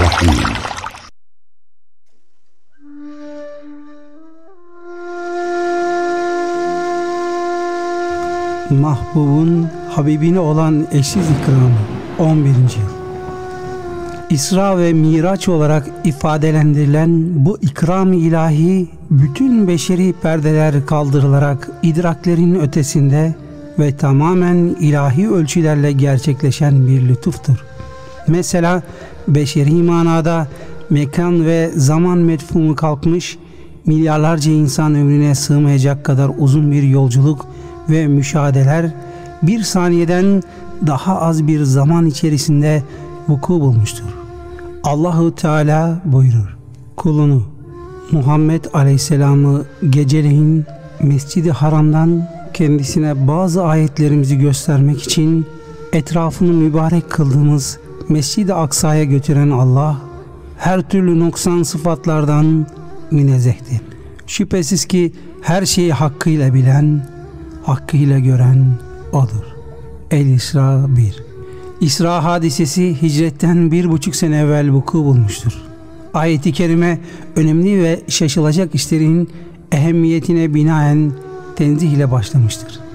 Rahim Mahbubun Habibine olan eşsiz ikramı 11. yıl İsra ve Miraç olarak ifadelendirilen bu ikram ilahi bütün beşeri perdeler kaldırılarak idraklerin ötesinde ve tamamen ilahi ölçülerle gerçekleşen bir lütuftur. Mesela beşeri manada mekan ve zaman metfumu kalkmış, milyarlarca insan ömrüne sığmayacak kadar uzun bir yolculuk ve müşahedeler bir saniyeden daha az bir zaman içerisinde vuku bulmuştur. Allahu Teala buyurur. Kulunu Muhammed Aleyhisselam'ı geceleyin Mescid-i Haram'dan kendisine bazı ayetlerimizi göstermek için etrafını mübarek kıldığımız Mescid-i Aksa'ya götüren Allah her türlü noksan sıfatlardan münezzehtir. Şüphesiz ki her şeyi hakkıyla bilen, hakkıyla gören O'dur. El-İsra 1 İsra hadisesi hicretten bir buçuk sene evvel vuku bulmuştur. Ayet-i kerime önemli ve şaşılacak işlerin ehemmiyetine binaen tenzih ile başlamıştır.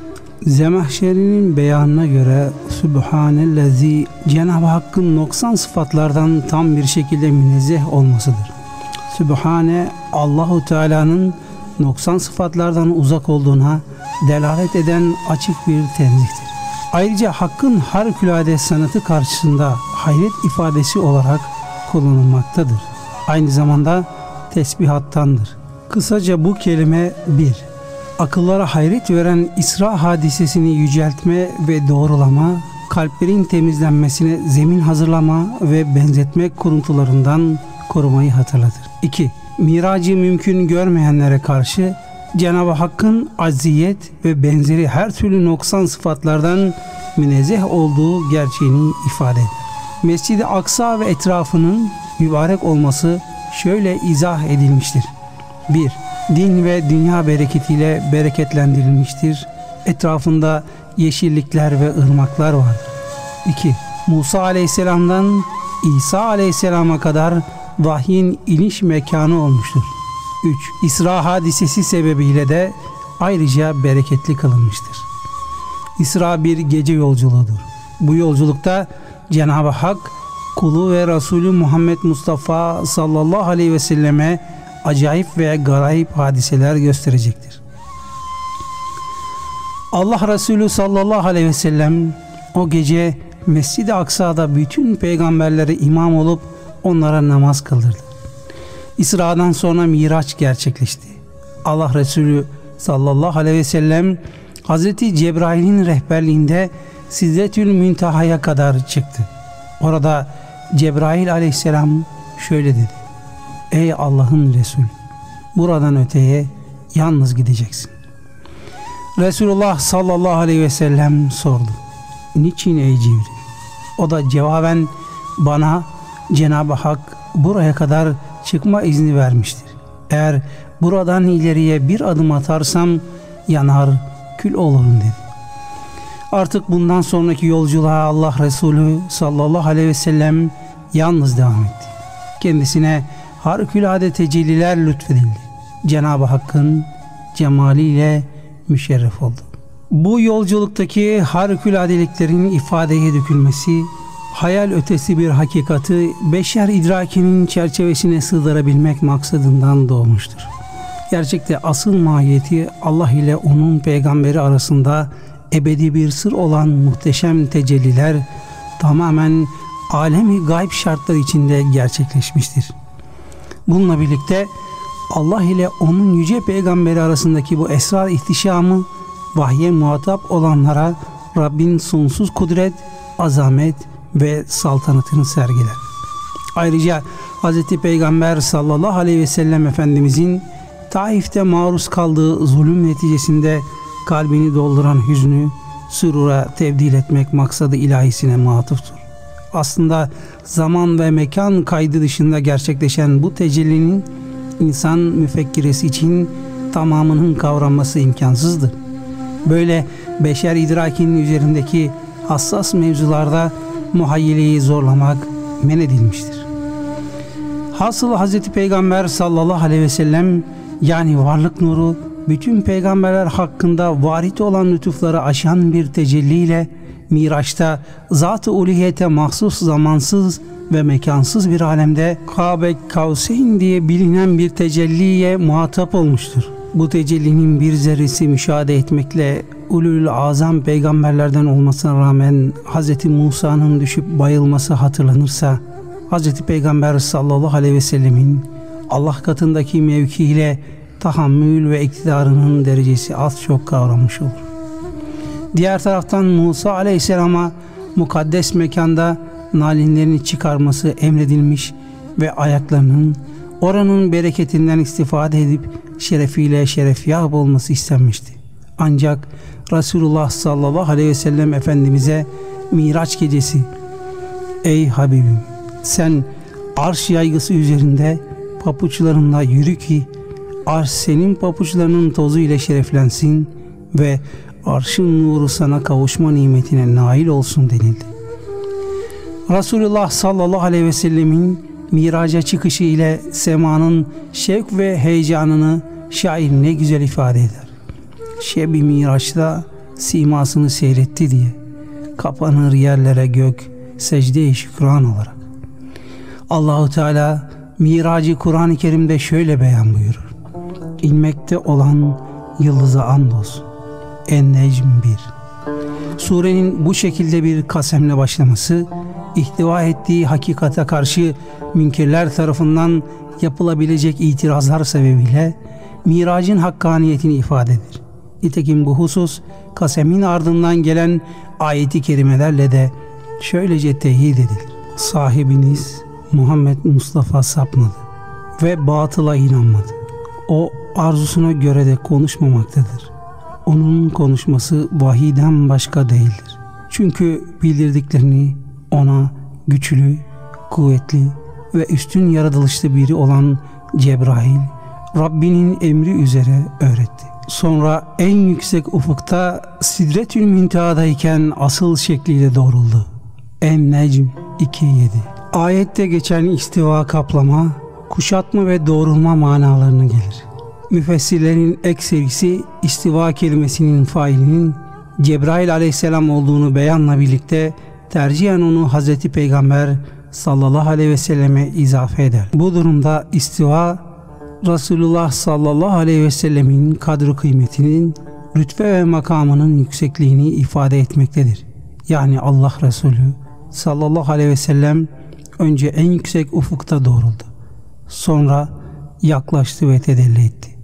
Zemahşeri'nin beyanına göre Sübhanellezi Cenab-ı Hakk'ın noksan sıfatlardan tam bir şekilde münezzeh olmasıdır. Sübhane Allahu Teala'nın noksan sıfatlardan uzak olduğuna delalet eden açık bir tenzihtir. Ayrıca hakkın harikulade sanatı karşısında hayret ifadesi olarak kullanılmaktadır. Aynı zamanda tesbihattandır. Kısaca bu kelime bir, akıllara hayret veren İsra hadisesini yüceltme ve doğrulama, kalplerin temizlenmesine zemin hazırlama ve benzetme kuruntularından korumayı hatırlatır. 2. Miracı mümkün görmeyenlere karşı Cenab-ı Hakk'ın aziyet ve benzeri her türlü noksan sıfatlardan münezzeh olduğu gerçeğini ifade eder. Mescid-i Aksa ve etrafının mübarek olması şöyle izah edilmiştir. 1. Din ve dünya bereketiyle bereketlendirilmiştir. Etrafında yeşillikler ve ırmaklar vardır. 2. Musa aleyhisselamdan İsa aleyhisselama kadar vahyin iniş mekanı olmuştur. 3. İsra hadisesi sebebiyle de ayrıca bereketli kılınmıştır. İsra bir gece yolculuğudur. Bu yolculukta Cenab-ı Hak kulu ve Resulü Muhammed Mustafa sallallahu aleyhi ve selleme acayip ve garayip hadiseler gösterecektir. Allah Resulü sallallahu aleyhi ve sellem o gece Mescid-i Aksa'da bütün peygamberlere imam olup onlara namaz kıldırdı. İsra'dan sonra Miraç gerçekleşti. Allah Resulü sallallahu aleyhi ve sellem Hazreti Cebrail'in rehberliğinde Siddetül Münteha'ya kadar çıktı. Orada Cebrail aleyhisselam şöyle dedi. Ey Allah'ın Resulü buradan öteye yalnız gideceksin. Resulullah sallallahu aleyhi ve sellem sordu. Niçin ey Cibril? O da cevaben bana Cenab-ı Hak buraya kadar çıkma izni vermiştir. Eğer buradan ileriye bir adım atarsam yanar kül olurum dedi. Artık bundan sonraki yolculuğa Allah Resulü sallallahu aleyhi ve sellem yalnız devam etti. Kendisine harikulade tecelliler lütfedildi. Cenab-ı Hakk'ın cemaliyle müşerref oldu. Bu yolculuktaki harikuladeliklerin ifadeye dökülmesi hayal ötesi bir hakikati beşer idrakinin çerçevesine sığdırabilmek maksadından doğmuştur. Gerçekte asıl mahiyeti Allah ile onun peygamberi arasında ebedi bir sır olan muhteşem tecelliler tamamen alemi gayb şartlar içinde gerçekleşmiştir. Bununla birlikte Allah ile onun yüce peygamberi arasındaki bu esrar ihtişamı vahye muhatap olanlara Rabbin sonsuz kudret, azamet ve saltanatını sergiler. Ayrıca Hz. Peygamber sallallahu aleyhi ve sellem Efendimizin Taif'te maruz kaldığı zulüm neticesinde kalbini dolduran hüznü sürura tebdil etmek maksadı ilahisine muatıftır. Aslında zaman ve mekan kaydı dışında gerçekleşen bu tecellinin insan müfekkiresi için tamamının kavranması imkansızdır. Böyle beşer idrakinin üzerindeki hassas mevzularda muhayyeleyi zorlamak men edilmiştir. Hasıl Hazreti Peygamber sallallahu aleyhi ve sellem yani varlık nuru bütün peygamberler hakkında varit olan lütufları aşan bir tecelliyle Miraç'ta zat-ı ulihiyete mahsus zamansız ve mekansız bir alemde Kabe Kavseyn diye bilinen bir tecelliye muhatap olmuştur. Bu tecellinin bir zerresi müşahede etmekle ulul azam peygamberlerden olmasına rağmen Hz. Musa'nın düşüp bayılması hatırlanırsa Hz. Peygamber sallallahu aleyhi ve sellemin Allah katındaki mevkiiyle tahammül ve iktidarının derecesi az çok kavramış olur. Diğer taraftan Musa aleyhisselama mukaddes mekanda nalinlerini çıkarması emredilmiş ve ayaklarının oranın bereketinden istifade edip şerefiyle şerefyah olması istenmişti. Ancak Resulullah sallallahu aleyhi ve sellem Efendimiz'e Miraç gecesi Ey Habibim sen arş yaygısı üzerinde papuçlarınla yürü ki arş senin papuçlarının tozu ile şereflensin ve arşın nuru sana kavuşma nimetine nail olsun denildi. Resulullah sallallahu aleyhi ve sellemin miraca çıkışı ile semanın şevk ve heyecanını şair ne güzel ifade eder. Şebi miraçta simasını seyretti diye kapanır yerlere gök secde-i şükran olarak. Allahu Teala miracı Kur'an-ı Kerim'de şöyle beyan buyurur. İnmekte olan yıldıza andolsun. En-Necm 1 Surenin bu şekilde bir kasemle başlaması, ihtiva ettiği hakikate karşı münkirler tarafından yapılabilecek itirazlar sebebiyle miracın hakkaniyetini ifade eder. Nitekim bu husus kasemin ardından gelen ayeti kerimelerle de şöylece teyit edilir. Sahibiniz Muhammed Mustafa sapmadı ve batıla inanmadı. O arzusuna göre de konuşmamaktadır. Onun konuşması vahiden başka değildir. Çünkü bildirdiklerini ona güçlü, kuvvetli ve üstün yaratılışlı biri olan Cebrail, Rabbinin emri üzere öğretti. Sonra en yüksek ufukta Sidretül Münteha'dayken asıl şekliyle doğruldu. En-Necm 2.7 Ayette geçen istiva kaplama, kuşatma ve doğrulma manalarını gelir. Müfessirlerin ekserisi istiva kelimesinin failinin Cebrail aleyhisselam olduğunu beyanla birlikte tercihen onu Hazreti Peygamber sallallahu aleyhi ve selleme izafe eder. Bu durumda istiva Resulullah sallallahu aleyhi ve sellemin kadru kıymetinin rütbe ve makamının yüksekliğini ifade etmektedir. Yani Allah Resulü sallallahu aleyhi ve sellem önce en yüksek ufukta doğruldu. Sonra yaklaştı ve tedelli etti.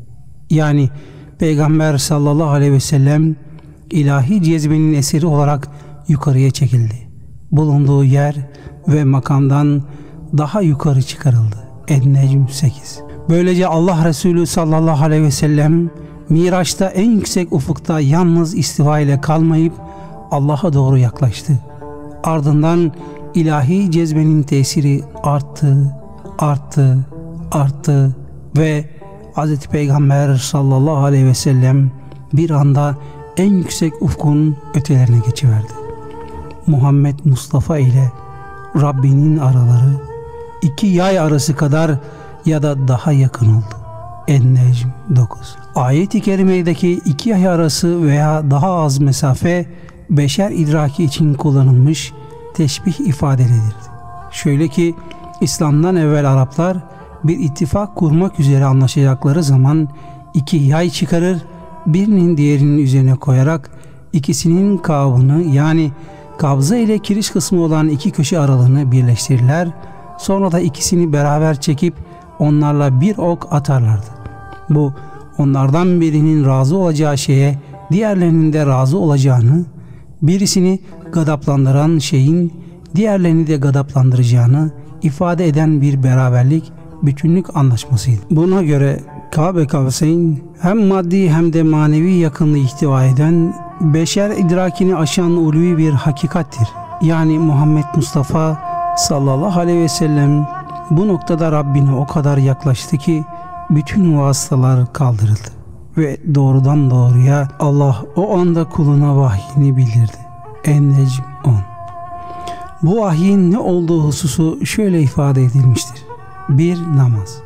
Yani Peygamber sallallahu aleyhi ve sellem ilahi cezbenin eseri olarak yukarıya çekildi. Bulunduğu yer ve makamdan daha yukarı çıkarıldı. En-Necm 8 Böylece Allah Resulü sallallahu aleyhi ve sellem Miraç'ta en yüksek ufukta yalnız istiva ile kalmayıp Allah'a doğru yaklaştı. Ardından ilahi cezbenin tesiri arttı, arttı, arttı ve Hz. Peygamber sallallahu aleyhi ve sellem bir anda en yüksek ufkun ötelerine geçiverdi. Muhammed Mustafa ile Rabbinin araları iki yay arası kadar ya da daha yakın oldu. En-Necm 9 Ayet-i Kerime'deki iki yay arası veya daha az mesafe beşer idraki için kullanılmış teşbih ifadeleridir. Şöyle ki İslam'dan evvel Araplar bir ittifak kurmak üzere anlaşacakları zaman iki yay çıkarır, birinin diğerinin üzerine koyarak ikisinin kavını yani kabza ile kiriş kısmı olan iki köşe aralığını birleştirirler. Sonra da ikisini beraber çekip onlarla bir ok atarlardı. Bu onlardan birinin razı olacağı şeye diğerlerinin de razı olacağını, birisini gadaplandıran şeyin diğerlerini de gadaplandıracağını ifade eden bir beraberlik bütünlük anlaşmasıydı. Buna göre Kabe Kavseyn hem maddi hem de manevi yakınlığı ihtiva eden beşer idrakini aşan ulvi bir hakikattir. Yani Muhammed Mustafa sallallahu aleyhi ve sellem bu noktada Rabbine o kadar yaklaştı ki bütün vasıtalar kaldırıldı ve doğrudan doğruya Allah o anda kuluna vahyini bildirdi. En-Necm 10 Bu vahyin ne olduğu hususu şöyle ifade edilmiştir. Bir namaz.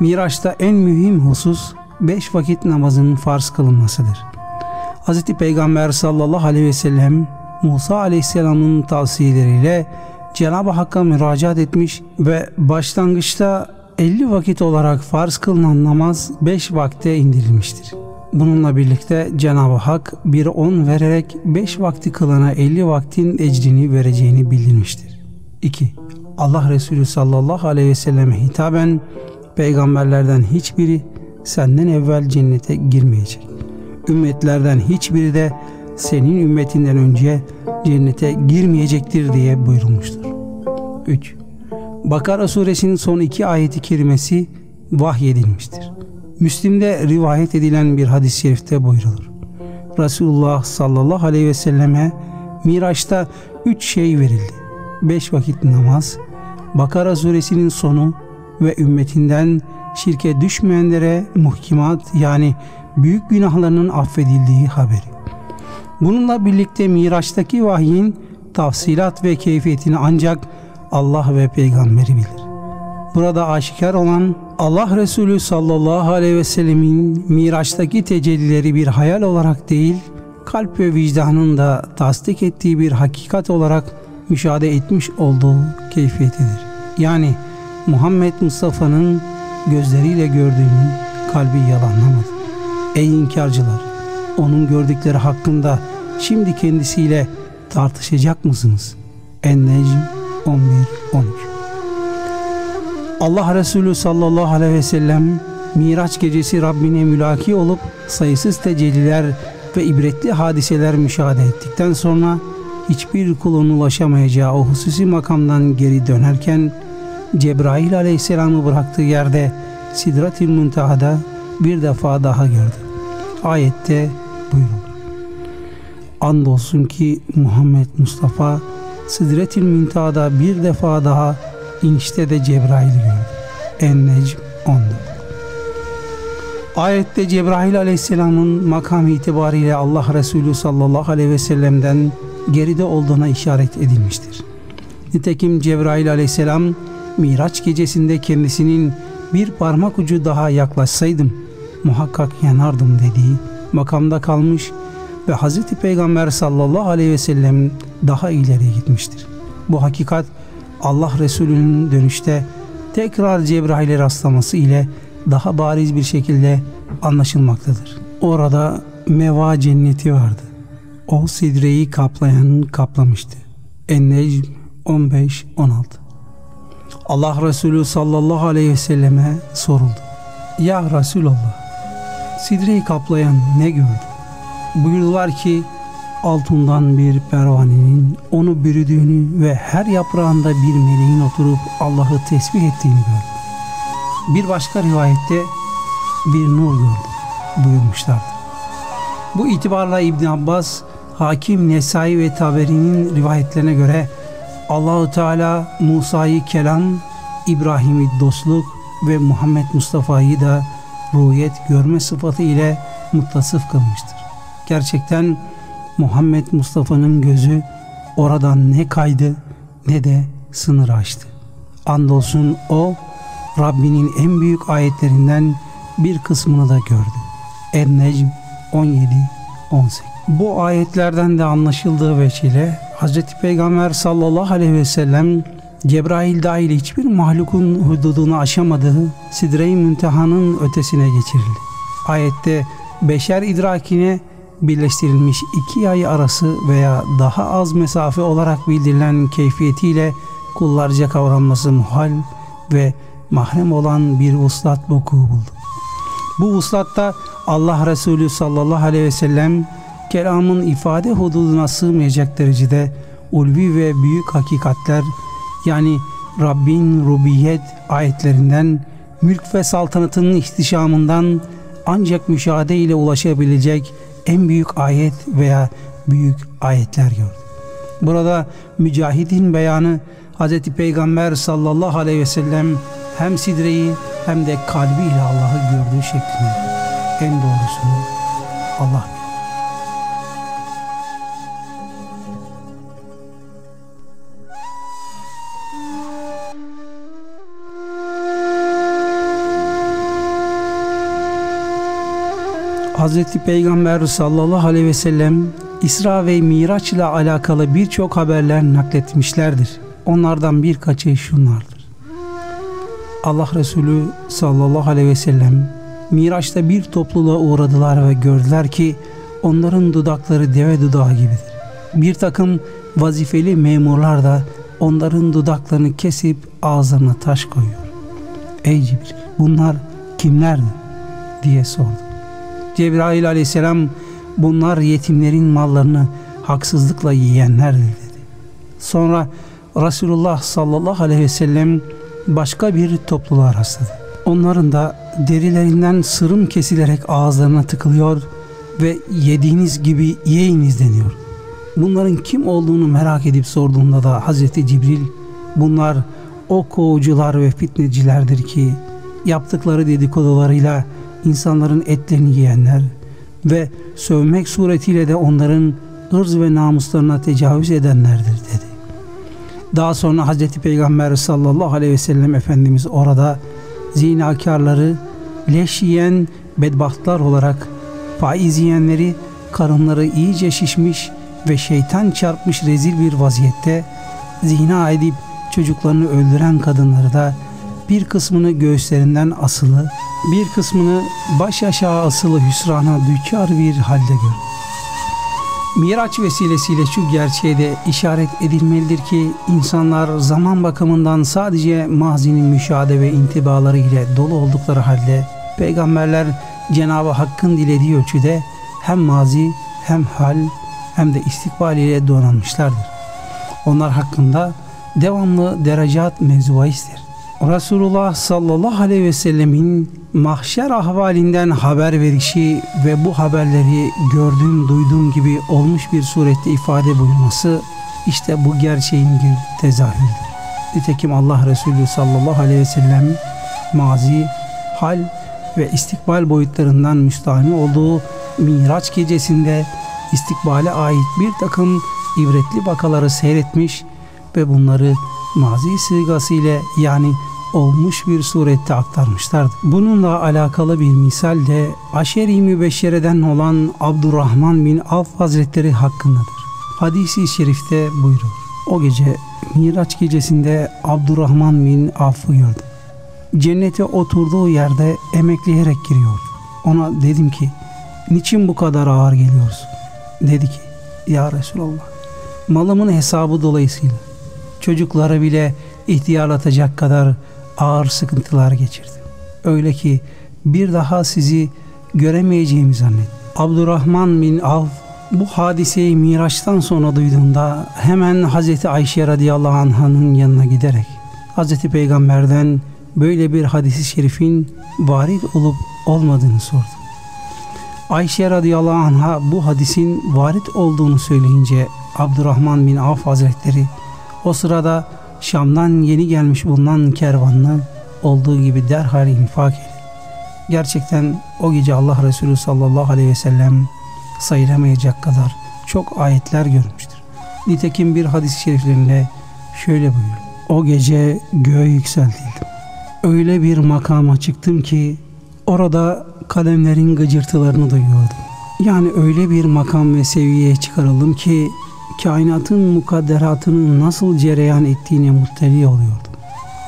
Miraç'ta en mühim husus beş vakit namazın farz kılınmasıdır. Hz. Peygamber sallallahu aleyhi ve sellem Musa aleyhisselamın tavsiyeleriyle Cenab-ı Hakk'a müracaat etmiş ve başlangıçta 50 vakit olarak farz kılınan namaz 5 vakte indirilmiştir. Bununla birlikte Cenab-ı Hak bir on vererek 5 vakti kılana 50 vaktin ecrini vereceğini bildirmiştir. 2. Allah Resulü sallallahu aleyhi ve selleme hitaben peygamberlerden hiçbiri senden evvel cennete girmeyecek. Ümmetlerden hiçbiri de senin ümmetinden önce cennete girmeyecektir diye buyurulmuştur. 3. Bakara suresinin son iki ayeti kerimesi vahyedilmiştir. Müslim'de rivayet edilen bir hadis-i şerifte buyrulur. Resulullah sallallahu aleyhi ve selleme Miraç'ta üç şey verildi. Beş vakit namaz, Bakara suresinin sonu ve ümmetinden şirke düşmeyenlere muhkimat yani büyük günahlarının affedildiği haberi. Bununla birlikte Miraç'taki vahyin tafsilat ve keyfiyetini ancak Allah ve peygamberi bilir. Burada aşikar olan Allah Resulü sallallahu aleyhi ve sellemin Miraç'taki tecellileri bir hayal olarak değil, kalp ve vicdanın da tasdik ettiği bir hakikat olarak müşahede etmiş olduğu keyfiyetidir. Yani Muhammed Mustafa'nın gözleriyle gördüğünü kalbi yalanlamadı. Ey inkarcılar! Onun gördükleri hakkında şimdi kendisiyle tartışacak mısınız? En-Necm 11-13 Allah Resulü sallallahu aleyhi ve sellem Miraç gecesi Rabbine mülaki olup sayısız tecelliler ve ibretli hadiseler müşahede ettikten sonra hiçbir kulun ulaşamayacağı o hususi makamdan geri dönerken Cebrail aleyhisselamı bıraktığı yerde Sidrat-ül Muntaha'da bir defa daha gördü. Ayette buyurulur. Andolsun ki Muhammed Mustafa Sidret-ül Muntaha'da bir defa daha inişte de Cebrail'i gördü. En-Necm 14 Ayette Cebrail aleyhisselamın makam itibariyle Allah Resulü sallallahu aleyhi ve sellem'den geride olduğuna işaret edilmiştir. Nitekim Cebrail aleyhisselam Miraç gecesinde kendisinin bir parmak ucu daha yaklaşsaydım muhakkak yanardım dediği makamda kalmış ve Hz. Peygamber sallallahu aleyhi ve sellem daha ileriye gitmiştir. Bu hakikat Allah Resulü'nün dönüşte tekrar Cebrail'e rastlaması ile daha bariz bir şekilde anlaşılmaktadır. Orada meva cenneti vardı. O sidreyi kaplayan kaplamıştı. En-Necm 15-16 Allah Resulü sallallahu aleyhi ve selleme soruldu. Ya Resulallah, sidreyi kaplayan ne gördü? Buyurdular ki, altından bir pervanenin onu bürüdüğünü ve her yaprağında bir meleğin oturup Allah'ı tesbih ettiğini gördü. Bir başka rivayette bir nur gördü buyurmuşlardı. Bu itibarla İbn Abbas, Hakim Nesai ve Taberi'nin rivayetlerine göre Allahu Teala Musa'yı kelam, İbrahim'i dostluk ve Muhammed Mustafa'yı da ruhiyet görme sıfatı ile muttasıf kılmıştır. Gerçekten Muhammed Mustafa'nın gözü oradan ne kaydı ne de sınır aştı. Andolsun o Rabbinin en büyük ayetlerinden bir kısmını da gördü. El-Necm 17 18. Bu ayetlerden de anlaşıldığı veçile Hz. Peygamber sallallahu aleyhi ve sellem Cebrail dahil hiçbir mahlukun hududunu aşamadığı Sidre-i Münteha'nın ötesine geçirildi. Ayette beşer idrakine birleştirilmiş iki yay arası veya daha az mesafe olarak bildirilen keyfiyetiyle kullarca kavranması muhal ve mahrem olan bir vuslat vuku buldu. Bu vuslatta Allah Resulü sallallahu aleyhi ve sellem kelamın ifade hududuna sığmayacak derecede ulvi ve büyük hakikatler yani Rabbin rubiyet ayetlerinden mülk ve saltanatının ihtişamından ancak müşahede ile ulaşabilecek en büyük ayet veya büyük ayetler gördü. Burada mücahidin beyanı Hz. Peygamber sallallahu aleyhi ve sellem hem sidreyi hem de kalbiyle Allah'ı gördüğü şeklinde en doğrusunu Allah bilir. Hazreti Peygamber sallallahu aleyhi ve sellem İsra ve Miraç ile alakalı birçok haberler nakletmişlerdir. Onlardan birkaçı şunlardır. Allah Resulü sallallahu aleyhi ve sellem Miraç'ta bir topluluğa uğradılar ve gördüler ki onların dudakları deve dudağı gibidir. Bir takım vazifeli memurlar da onların dudaklarını kesip ağzlarına taş koyuyor. Ey Cibril bunlar kimlerdi diye sordu. Cebrail aleyhisselam bunlar yetimlerin mallarını haksızlıkla yiyenlerdir dedi. Sonra Resulullah sallallahu aleyhi ve sellem başka bir topluluğa rastladı. Onların da derilerinden sırım kesilerek ağızlarına tıkılıyor ve yediğiniz gibi yiyiniz deniyor. Bunların kim olduğunu merak edip sorduğunda da Hazreti Cibril bunlar o kovucular ve fitnecilerdir ki yaptıkları dedikodularıyla insanların etlerini yiyenler ve sövmek suretiyle de onların ırz ve namuslarına tecavüz edenlerdir dedi. Daha sonra Hazreti Peygamber sallallahu aleyhi ve sellem Efendimiz orada zinakarları leş yiyen bedbahtlar olarak faiz yiyenleri karınları iyice şişmiş ve şeytan çarpmış rezil bir vaziyette zina edip çocuklarını öldüren kadınları da bir kısmını göğüslerinden asılı, bir kısmını baş aşağı asılı hüsrana düçar bir halde gör. Miraç vesilesiyle şu gerçeğe de işaret edilmelidir ki insanlar zaman bakımından sadece mazinin müşahede ve intibaları ile dolu oldukları halde peygamberler Cenab-ı Hakk'ın dilediği ölçüde hem mazi hem hal hem de istikbal ile donanmışlardır. Onlar hakkında devamlı derecat mevzuvaistir. Resulullah sallallahu aleyhi ve sellemin mahşer ahvalinden haber verişi ve bu haberleri gördüğüm duyduğum gibi olmuş bir surette ifade buyurması işte bu gerçeğin bir tezahürüdür. Nitekim Allah Resulü sallallahu aleyhi ve sellem mazi, hal ve istikbal boyutlarından müstahni olduğu Miraç gecesinde istikbale ait bir takım ibretli vakaları seyretmiş ve bunları mazi sigası ile yani olmuş bir surette aktarmışlardı. Bununla alakalı bir misal de Aşeri Mübeşşere'den olan Abdurrahman bin Avf Hazretleri hakkındadır. Hadisi şerifte buyurur. O gece Miraç gecesinde Abdurrahman bin Avf'ı gördüm. Cennete oturduğu yerde emekleyerek giriyor. Ona dedim ki niçin bu kadar ağır geliyorsun? Dedi ki ya Resulallah malımın hesabı dolayısıyla çocuklara bile ihtiyarlatacak kadar ağır sıkıntılar geçirdim. Öyle ki bir daha sizi göremeyeceğimi zannet. Abdurrahman bin Av bu hadiseyi Miraç'tan sonra duyduğunda hemen Hazreti Ayşe radıyallahu anh'ın yanına giderek Hazreti Peygamber'den böyle bir hadisi şerifin varid olup olmadığını sordu. Ayşe radıyallahu anh'a bu hadisin varit olduğunu söyleyince Abdurrahman bin Avf Hazretleri o sırada Şam'dan yeni gelmiş bulunan kervanlı olduğu gibi derhal infak edin. Gerçekten o gece Allah Resulü sallallahu aleyhi ve sellem sayılamayacak kadar çok ayetler görmüştür. Nitekim bir hadis-i şeriflerinde şöyle buyuruyor. O gece göğe yükseltildim. Öyle bir makama çıktım ki orada kalemlerin gıcırtılarını duyuyordum. Yani öyle bir makam ve seviyeye çıkarıldım ki kainatın mukadderatının nasıl cereyan ettiğine muttali oluyordum.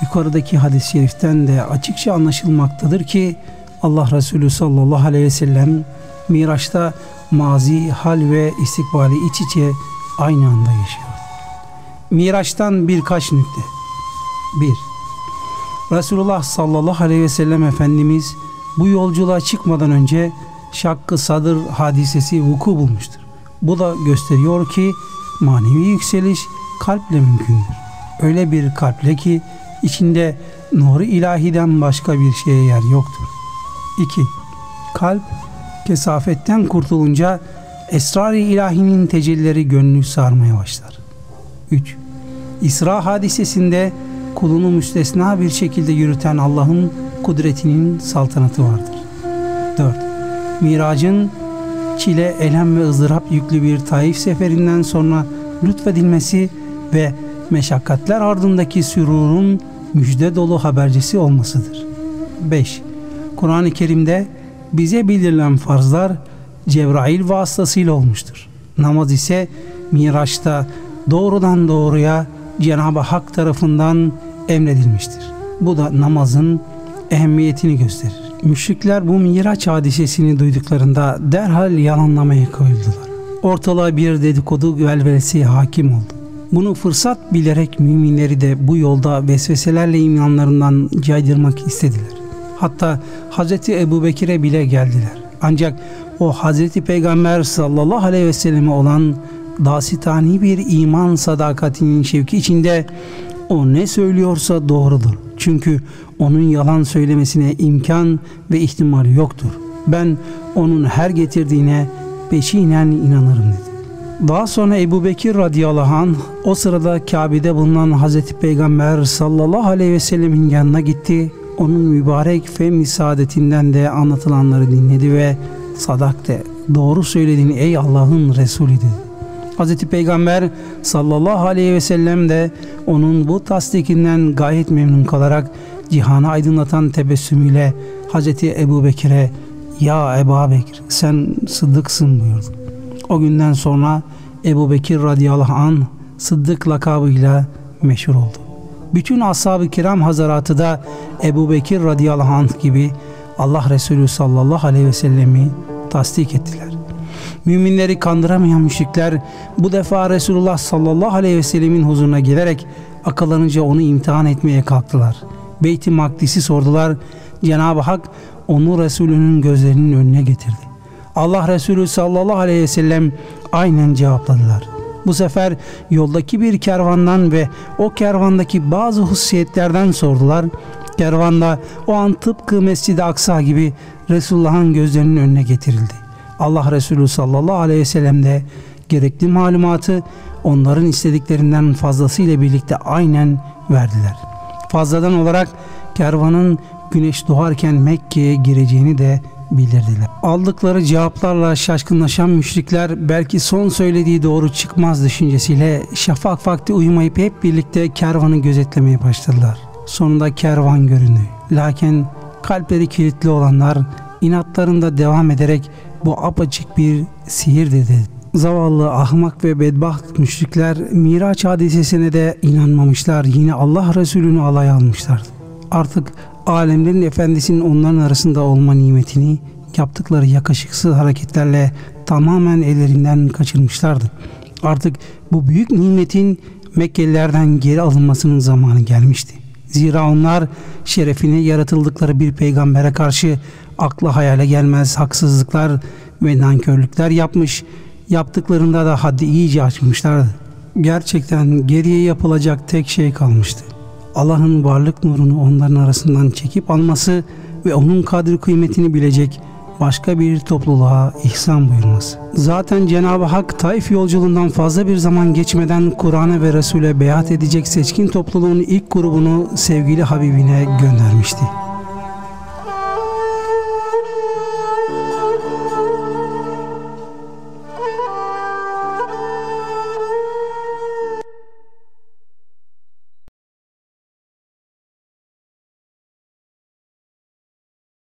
Yukarıdaki hadis-i şeriften de açıkça anlaşılmaktadır ki Allah Resulü sallallahu aleyhi ve sellem Miraç'ta mazi, hal ve istikbali iç içe aynı anda yaşıyor. Miraç'tan birkaç nükte. 1. Resulullah sallallahu aleyhi ve sellem Efendimiz bu yolculuğa çıkmadan önce şakkı sadır hadisesi vuku bulmuştur. Bu da gösteriyor ki manevi yükseliş kalple mümkündür. Öyle bir kalple ki içinde nuru ilahiden başka bir şeye yer yoktur. 2. Kalp kesafetten kurtulunca esrar-ı ilahinin tecellileri gönlü sarmaya başlar. 3. İsra hadisesinde kulunu müstesna bir şekilde yürüten Allah'ın kudretinin saltanatı vardır. 4. Miracın çile, elem ve ızdırap yüklü bir Taif seferinden sonra lütfedilmesi ve meşakkatler ardındaki sürurun müjde dolu habercisi olmasıdır. 5. Kur'an-ı Kerim'de bize bildirilen farzlar Cebrail vasıtasıyla olmuştur. Namaz ise Miraç'ta doğrudan doğruya Cenab-ı Hak tarafından emredilmiştir. Bu da namazın ehemmiyetini gösterir. Müşrikler bu Miraç hadisesini duyduklarında derhal yalanlamaya koyuldular. Ortalığa bir dedikodu velvelesi hakim oldu. Bunu fırsat bilerek müminleri de bu yolda vesveselerle imanlarından caydırmak istediler. Hatta Hazreti Ebu Bekir'e bile geldiler. Ancak o Hazreti Peygamber sallallahu aleyhi ve selleme olan dasitani bir iman sadakatinin şevki içinde o ne söylüyorsa doğrudur. Çünkü onun yalan söylemesine imkan ve ihtimal yoktur. Ben onun her getirdiğine peşinen inanırım dedi. Daha sonra Ebu Bekir radıyallahu anh o sırada Kabe'de bulunan Hazreti Peygamber sallallahu aleyhi ve sellemin yanına gitti. Onun mübarek fem saadetinden de anlatılanları dinledi ve sadakte doğru söylediğini ey Allah'ın Resulü dedi. Hazreti Peygamber sallallahu aleyhi ve sellem de onun bu tasdikinden gayet memnun kalarak cihanı aydınlatan tebessümüyle Hazreti Ebu Bekir'e ya Ebu Bekir sen sıddıksın buyurdu. O günden sonra Ebu Bekir radıyallahu an Sıddık lakabıyla meşhur oldu. Bütün ashab-ı kiram hazaratı da Ebu Bekir radıyallahu anh gibi Allah Resulü sallallahu aleyhi ve sellemi tasdik ettiler. Müminleri kandıramayan müşrikler bu defa Resulullah sallallahu aleyhi ve sellemin huzuruna gelerek akıllanınca onu imtihan etmeye kalktılar. Beyt-i Makdis'i sordular. Cenab-ı Hak onu Resulünün gözlerinin önüne getirdi. Allah Resulü sallallahu aleyhi ve sellem aynen cevapladılar. Bu sefer yoldaki bir kervandan ve o kervandaki bazı hususiyetlerden sordular. Kervanda o an tıpkı Mescid-i Aksa gibi Resulullah'ın gözlerinin önüne getirildi. Allah Resulü sallallahu aleyhi ve sellem de gerekli malumatı onların istediklerinden fazlasıyla birlikte aynen verdiler. Fazladan olarak kervanın güneş doğarken Mekke'ye gireceğini de bildirdiler. Aldıkları cevaplarla şaşkınlaşan müşrikler belki son söylediği doğru çıkmaz düşüncesiyle şafak vakti uyumayıp hep birlikte kervanı gözetlemeye başladılar. Sonunda kervan göründü. Lakin kalpleri kilitli olanlar inatlarında devam ederek bu apaçık bir sihir dedi. Zavallı, ahmak ve bedbaht müşrikler Miraç hadisesine de inanmamışlar. Yine Allah Resulü'nü alay almışlardı. Artık alemlerin efendisinin onların arasında olma nimetini yaptıkları yakışıksız hareketlerle tamamen ellerinden kaçırmışlardı. Artık bu büyük nimetin Mekkelilerden geri alınmasının zamanı gelmişti. Zira onlar şerefine yaratıldıkları bir peygambere karşı akla hayale gelmez haksızlıklar ve nankörlükler yapmış, yaptıklarında da haddi iyice açmışlardı. Gerçekten geriye yapılacak tek şey kalmıştı. Allah'ın varlık nurunu onların arasından çekip alması ve onun kadri kıymetini bilecek başka bir topluluğa ihsan buyurması. Zaten Cenab-ı Hak Taif yolculuğundan fazla bir zaman geçmeden Kur'an'a ve Resul'e beyat edecek seçkin topluluğun ilk grubunu sevgili Habibine göndermişti.